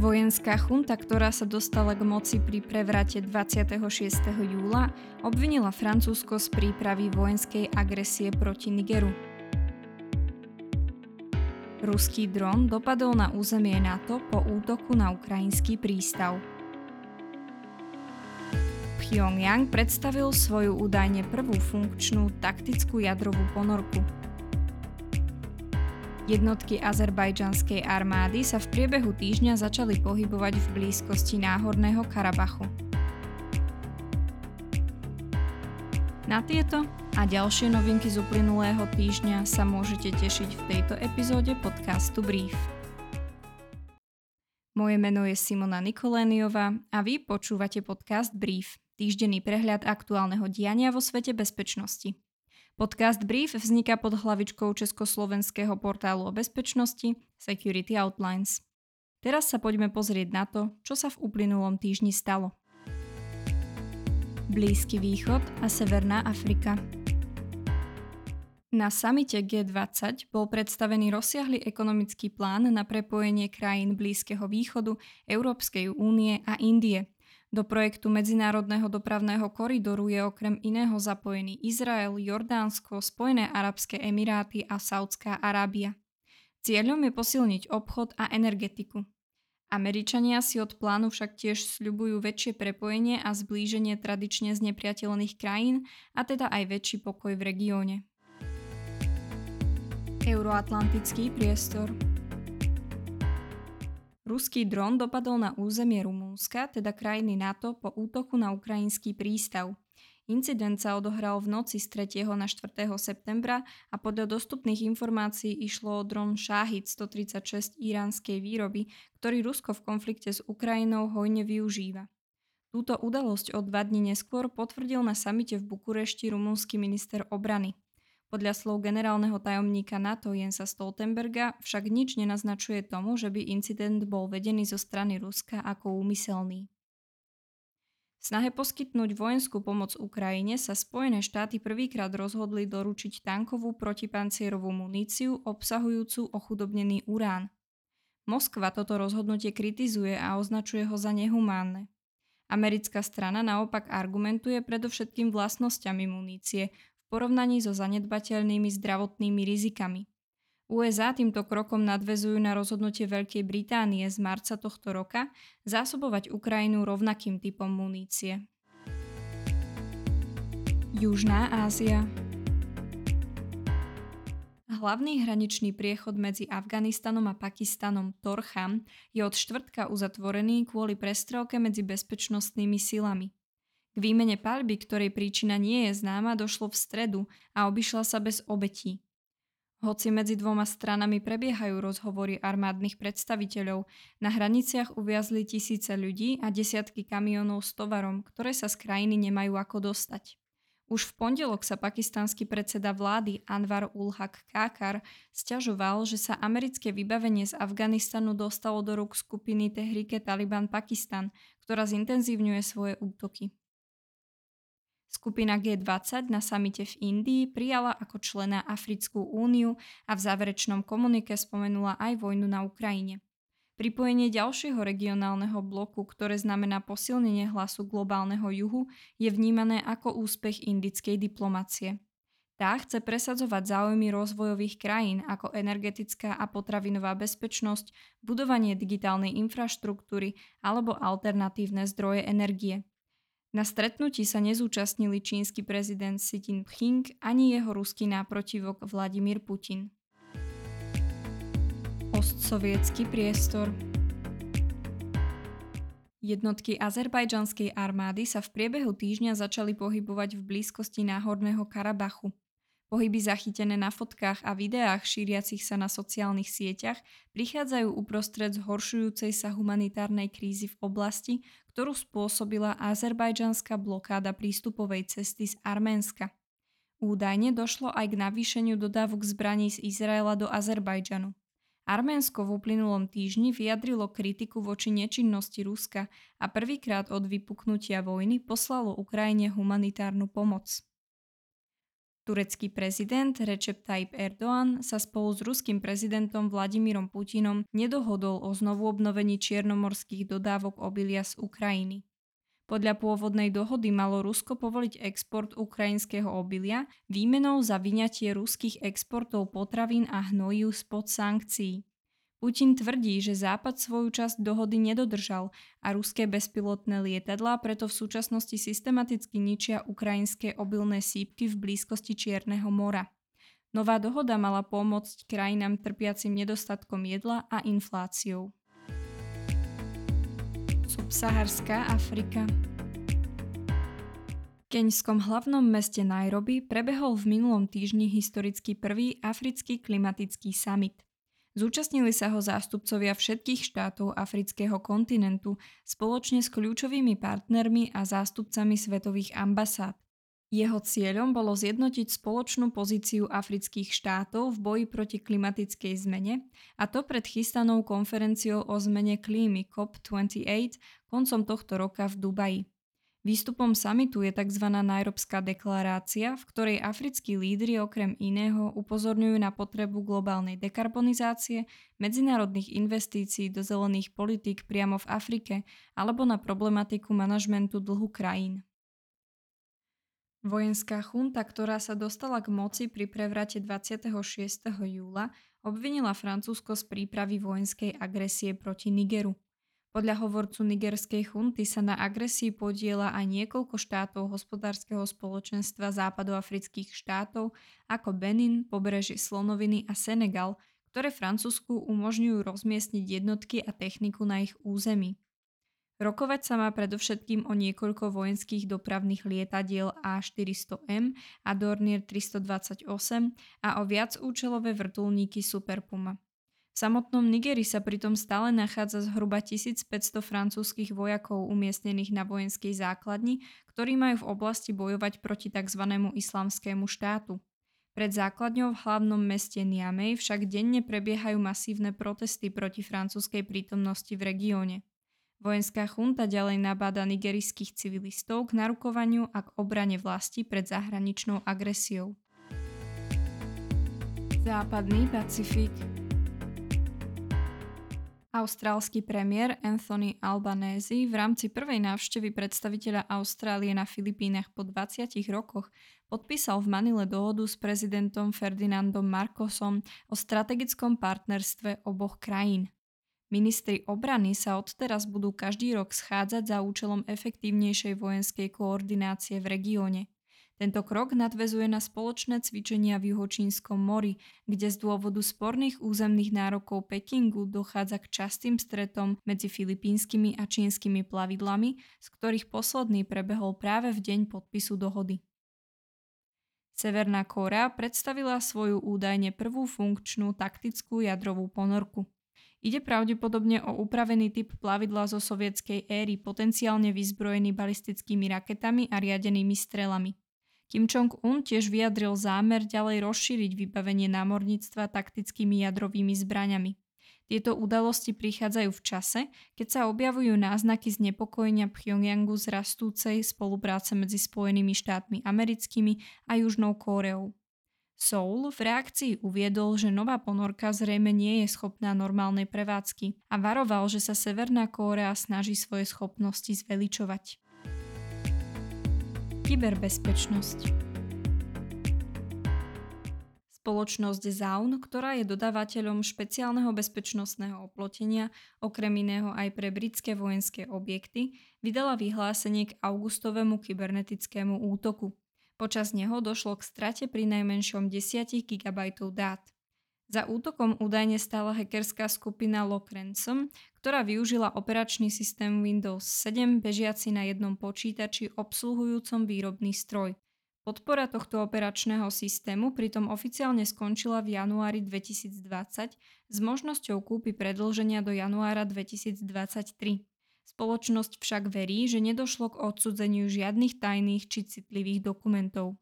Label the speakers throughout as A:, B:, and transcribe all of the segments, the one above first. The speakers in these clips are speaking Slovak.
A: Vojenská chunta, ktorá sa dostala k moci pri prevrate 26. júla, obvinila Francúzsko z prípravy vojenskej agresie proti Nigeru. Ruský dron dopadol na územie NATO po útoku na ukrajinský prístav. Pyongyang predstavil svoju údajne prvú funkčnú taktickú jadrovú ponorku. Jednotky azerbajdžanskej armády sa v priebehu týždňa začali pohybovať v blízkosti Náhorného Karabachu. Na tieto a ďalšie novinky z uplynulého týždňa sa môžete tešiť v tejto epizóde podcastu Brief. Moje meno je Simona Nikoléniová a vy počúvate podcast Brief, týždenný prehľad aktuálneho diania vo svete bezpečnosti. Podcast Brief vzniká pod hlavičkou československého portálu o bezpečnosti Security Outlines. Teraz sa poďme pozrieť na to, čo sa v uplynulom týždni stalo. Blízky východ a Severná Afrika Na samite G20 bol predstavený rozsiahly ekonomický plán na prepojenie krajín Blízkeho východu, Európskej únie a Indie – do projektu Medzinárodného dopravného koridoru je okrem iného zapojený Izrael, Jordánsko, Spojené arabské emiráty a Saudská Arábia. Cieľom je posilniť obchod a energetiku. Američania si od plánu však tiež sľubujú väčšie prepojenie a zblíženie tradične znepriateľných krajín a teda aj väčší pokoj v regióne. Euroatlantický priestor Ruský dron dopadol na územie Rumúnska, teda krajiny NATO, po útoku na ukrajinský prístav. Incident sa odohral v noci z 3. na 4. septembra a podľa dostupných informácií išlo o dron Shahid 136 iránskej výroby, ktorý Rusko v konflikte s Ukrajinou hojne využíva. Túto udalosť o dva dní neskôr potvrdil na samite v Bukurešti rumúnsky minister obrany. Podľa slov generálneho tajomníka NATO Jensa Stoltenberga však nič nenaznačuje tomu, že by incident bol vedený zo strany Ruska ako úmyselný. V snahe poskytnúť vojenskú pomoc Ukrajine sa Spojené štáty prvýkrát rozhodli doručiť tankovú protipancierovú muníciu obsahujúcu ochudobnený urán. Moskva toto rozhodnutie kritizuje a označuje ho za nehumánne. Americká strana naopak argumentuje predovšetkým vlastnosťami munície, porovnaní so zanedbateľnými zdravotnými rizikami. USA týmto krokom nadvezujú na rozhodnutie Veľkej Británie z marca tohto roka zásobovať Ukrajinu rovnakým typom munície. Južná Ázia Hlavný hraničný priechod medzi Afganistanom a Pakistanom Torcham je od štvrtka uzatvorený kvôli prestrelke medzi bezpečnostnými silami. K výmene palby, ktorej príčina nie je známa, došlo v stredu a obišla sa bez obetí. Hoci medzi dvoma stranami prebiehajú rozhovory armádnych predstaviteľov, na hraniciach uviazli tisíce ľudí a desiatky kamionov s tovarom, ktoré sa z krajiny nemajú ako dostať. Už v pondelok sa pakistanský predseda vlády Anwar ul Haq Kakar stiažoval, že sa americké vybavenie z Afganistanu dostalo do rúk skupiny Tehrike Taliban Pakistan, ktorá zintenzívňuje svoje útoky. Skupina G20 na samite v Indii prijala ako člena Africkú úniu a v záverečnom komunike spomenula aj vojnu na Ukrajine. Pripojenie ďalšieho regionálneho bloku, ktoré znamená posilnenie hlasu globálneho juhu, je vnímané ako úspech indickej diplomacie. Tá chce presadzovať záujmy rozvojových krajín ako energetická a potravinová bezpečnosť, budovanie digitálnej infraštruktúry alebo alternatívne zdroje energie. Na stretnutí sa nezúčastnili čínsky prezident Xi Jinping ani jeho ruský náprotivok Vladimír Putin. Postsovietský priestor Jednotky azerbajdžanskej armády sa v priebehu týždňa začali pohybovať v blízkosti Náhorného Karabachu. Pohyby zachytené na fotkách a videách šíriacich sa na sociálnych sieťach prichádzajú uprostred zhoršujúcej sa humanitárnej krízy v oblasti, ktorú spôsobila azerbajdžanská blokáda prístupovej cesty z Arménska. Údajne došlo aj k navýšeniu dodávok zbraní z Izraela do Azerbajdžanu. Arménsko v uplynulom týždni vyjadrilo kritiku voči nečinnosti Ruska a prvýkrát od vypuknutia vojny poslalo Ukrajine humanitárnu pomoc. Turecký prezident Recep Tayyip Erdoğan sa spolu s ruským prezidentom Vladimírom Putinom nedohodol o znovu obnovení čiernomorských dodávok obilia z Ukrajiny. Podľa pôvodnej dohody malo Rusko povoliť export ukrajinského obilia výmenou za vyňatie ruských exportov potravín a hnojív spod sankcií. Putin tvrdí, že Západ svoju časť dohody nedodržal a ruské bezpilotné lietadlá preto v súčasnosti systematicky ničia ukrajinské obilné sípky v blízkosti Čierneho mora. Nová dohoda mala pomôcť krajinám trpiacim nedostatkom jedla a infláciou. Subsaharská Afrika v keňskom hlavnom meste Nairobi prebehol v minulom týždni historicky prvý africký klimatický summit – Zúčastnili sa ho zástupcovia všetkých štátov afrického kontinentu spoločne s kľúčovými partnermi a zástupcami svetových ambasád. Jeho cieľom bolo zjednotiť spoločnú pozíciu afrických štátov v boji proti klimatickej zmene, a to pred chystanou konferenciou o zmene klímy COP28 koncom tohto roka v Dubaji. Výstupom samitu je tzv. Nairobská deklarácia, v ktorej africkí lídry okrem iného upozorňujú na potrebu globálnej dekarbonizácie, medzinárodných investícií do zelených politík priamo v Afrike alebo na problematiku manažmentu dlhu krajín. Vojenská chunta, ktorá sa dostala k moci pri prevrate 26. júla, obvinila Francúzsko z prípravy vojenskej agresie proti Nigeru. Podľa hovorcu nigerskej chunty sa na agresii podiela aj niekoľko štátov hospodárskeho spoločenstva západoafrických štátov ako Benin, pobrežie Slonoviny a Senegal, ktoré Francúzsku umožňujú rozmiestniť jednotky a techniku na ich území. Rokovať sa má predovšetkým o niekoľko vojenských dopravných lietadiel A400M a Dornier 328 a o viacúčelové vrtulníky Super Puma. V samotnom Nigeri sa pritom stále nachádza zhruba 1500 francúzskych vojakov umiestnených na vojenskej základni, ktorí majú v oblasti bojovať proti tzv. islamskému štátu. Pred základňou v hlavnom meste Niamey však denne prebiehajú masívne protesty proti francúzskej prítomnosti v regióne. Vojenská chunta ďalej nabáda nigerijských civilistov k narukovaniu a k obrane vlasti pred zahraničnou agresiou. Západný Pacifik Austrálsky premiér Anthony Albanese v rámci prvej návštevy predstaviteľa Austrálie na Filipínach po 20 rokoch podpísal v Manile dohodu s prezidentom Ferdinandom Marcosom o strategickom partnerstve oboch krajín. Ministri obrany sa odteraz budú každý rok schádzať za účelom efektívnejšej vojenskej koordinácie v regióne. Tento krok nadvezuje na spoločné cvičenia v Juhočínskom mori, kde z dôvodu sporných územných nárokov Pekingu dochádza k častým stretom medzi filipínskymi a čínskymi plavidlami, z ktorých posledný prebehol práve v deň podpisu dohody. Severná Kórea predstavila svoju údajne prvú funkčnú taktickú jadrovú ponorku. Ide pravdepodobne o upravený typ plavidla zo sovietskej éry, potenciálne vyzbrojený balistickými raketami a riadenými strelami. Kim Jong-un tiež vyjadril zámer ďalej rozšíriť vybavenie námorníctva taktickými jadrovými zbraňami. Tieto udalosti prichádzajú v čase, keď sa objavujú náznaky znepokojenia Pyongyangu z rastúcej spolupráce medzi Spojenými štátmi americkými a Južnou Kóreou. Seoul v reakcii uviedol, že nová ponorka zrejme nie je schopná normálnej prevádzky a varoval, že sa Severná Kórea snaží svoje schopnosti zveličovať. Kyberbezpečnosť Spoločnosť Zaun, ktorá je dodávateľom špeciálneho bezpečnostného oplotenia, okrem iného aj pre britské vojenské objekty, vydala vyhlásenie k augustovému kybernetickému útoku. Počas neho došlo k strate pri najmenšom 10 GB dát. Za útokom údajne stála hackerská skupina Lock Ransom, ktorá využila operačný systém Windows 7 bežiaci na jednom počítači obsluhujúcom výrobný stroj. Podpora tohto operačného systému pritom oficiálne skončila v januári 2020 s možnosťou kúpy predlženia do januára 2023. Spoločnosť však verí, že nedošlo k odsudzeniu žiadnych tajných či citlivých dokumentov.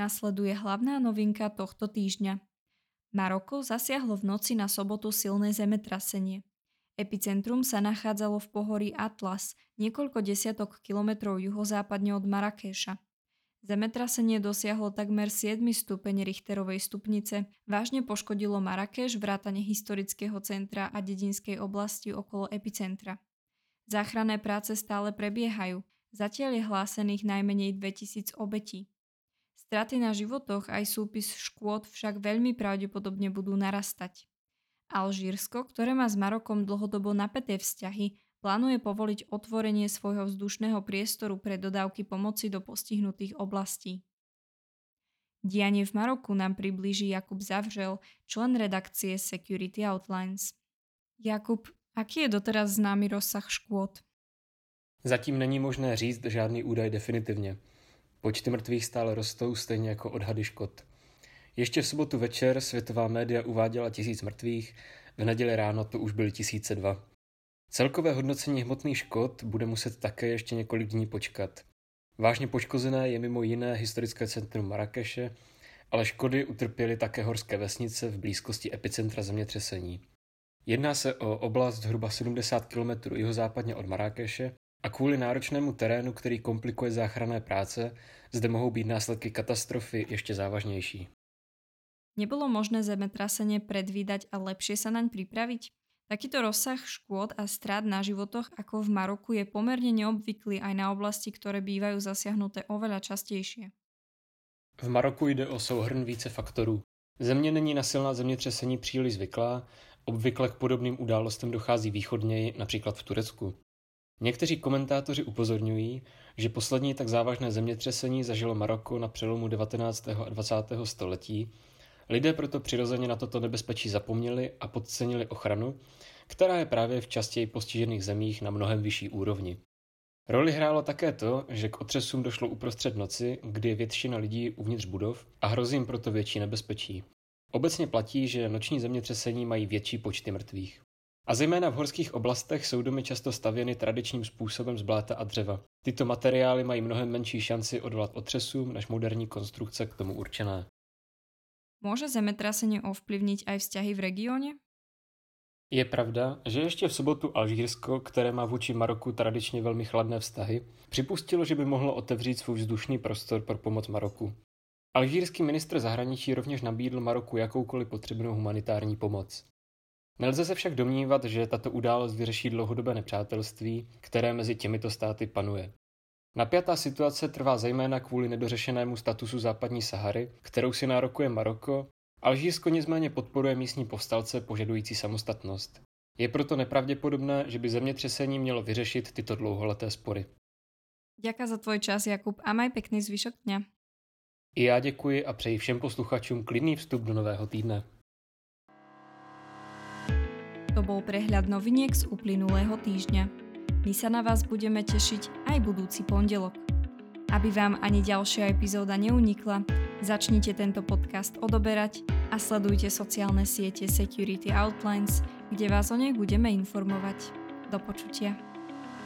A: Nasleduje hlavná novinka tohto týždňa. Maroko zasiahlo v noci na sobotu silné zemetrasenie. Epicentrum sa nachádzalo v pohorí Atlas, niekoľko desiatok kilometrov juhozápadne od Marrakeša. Zemetrasenie dosiahlo takmer 7 stupeň Richterovej stupnice, vážne poškodilo Marrakeš, vrátane historického centra a dedinskej oblasti okolo epicentra. Záchranné práce stále prebiehajú, zatiaľ je hlásených najmenej 2000 obetí. Straty na životoch aj súpis škôd však veľmi pravdepodobne budú narastať. Alžírsko, ktoré má s Marokom dlhodobo napäté vzťahy, plánuje povoliť otvorenie svojho vzdušného priestoru pre dodávky pomoci do postihnutých oblastí. Dianie v Maroku nám priblíži Jakub Zavřel, člen redakcie Security Outlines. Jakub, aký je doteraz známy rozsah škôd?
B: Zatím není možné říct žádný údaj definitivně. Počty mrtvých stále rostou, stejně jako odhady škod. Ještě v sobotu večer světová média uváděla tisíc mrtvých, v neděli ráno to už byly tisíce dva. Celkové hodnocení hmotných škod bude muset také ještě několik dní počkat. Vážně poškozené je mimo jiné historické centrum Marrakeše, ale škody utrpěly také horské vesnice v blízkosti epicentra zemětřesení. Jedná se o oblast zhruba 70 km jihozápadně od Marrakeše a kvůli náročnému terénu, který komplikuje záchranné práce, zde mohou být následky katastrofy ještě závažnější.
A: Nebolo možné zemetrasenie predvídať a lepšie sa naň pripraviť? Takýto rozsah škôd a strát na životoch ako v Maroku je pomerne neobvyklý aj na oblasti, ktoré bývajú zasiahnuté oveľa častejšie.
B: V Maroku jde o souhrn více faktorů. Země není na silná zemětřesení příliš zvyklá, obvykle k podobným událostem dochází východněji, například v Turecku. Někteří komentátoři upozorňují, že poslední tak závažné zemětřesení zažilo Maroko na přelomu 19. a 20. století Lidé proto přirozeně na toto nebezpečí zapomněli a podcenili ochranu, která je právě v častěji postižených zemích na mnohem vyšší úrovni. Roli hrálo také to, že k otřesům došlo uprostřed noci, kdy je většina lidí uvnitř budov a hrozí jim proto větší nebezpečí. Obecně platí, že noční zemětřesení mají větší počty mrtvých. A zejména v horských oblastech jsou domy často stavěny tradičním způsobem z bláta a dřeva. Tyto materiály mají mnohem menší šanci odvolat otřesům než moderní konstrukce k tomu určené.
A: Môže zemetrasenie ovplyvniť aj vzťahy v regióne?
B: Je pravda, že ještě v sobotu Alžírsko, které má vůči Maroku tradičně velmi chladné vztahy, připustilo, že by mohlo otevřít svůj vzdušný prostor pro pomoc Maroku. Alžírský ministr zahraničí rovněž nabídl Maroku jakoukoliv potřebnou humanitární pomoc. Nelze se však domnívat, že tato událost vyřeší dlouhodobé nepřátelství, které mezi těmito státy panuje. Napjatá situace trvá zejména kvůli nedořešenému statusu západní Sahary, kterou si nárokuje Maroko, Alžírsko nicméně podporuje místní povstalce požadující samostatnost. Je proto nepravděpodobné, že by zemětřesení mělo vyřešit tyto dlouholeté spory.
A: Děkuji za tvoj čas, Jakub, a maj pekný zvyšok dňa.
B: I já děkuji a přeji všem posluchačům klidný vstup do nového týdne.
A: To bol prehľad noviniek z uplynulého týždňa. My sa na vás budeme tešiť aj budúci pondelok. Aby vám ani ďalšia epizóda neunikla, začnite tento podcast odoberať a sledujte sociálne siete Security Outlines, kde vás o nej budeme informovať. Do počutia.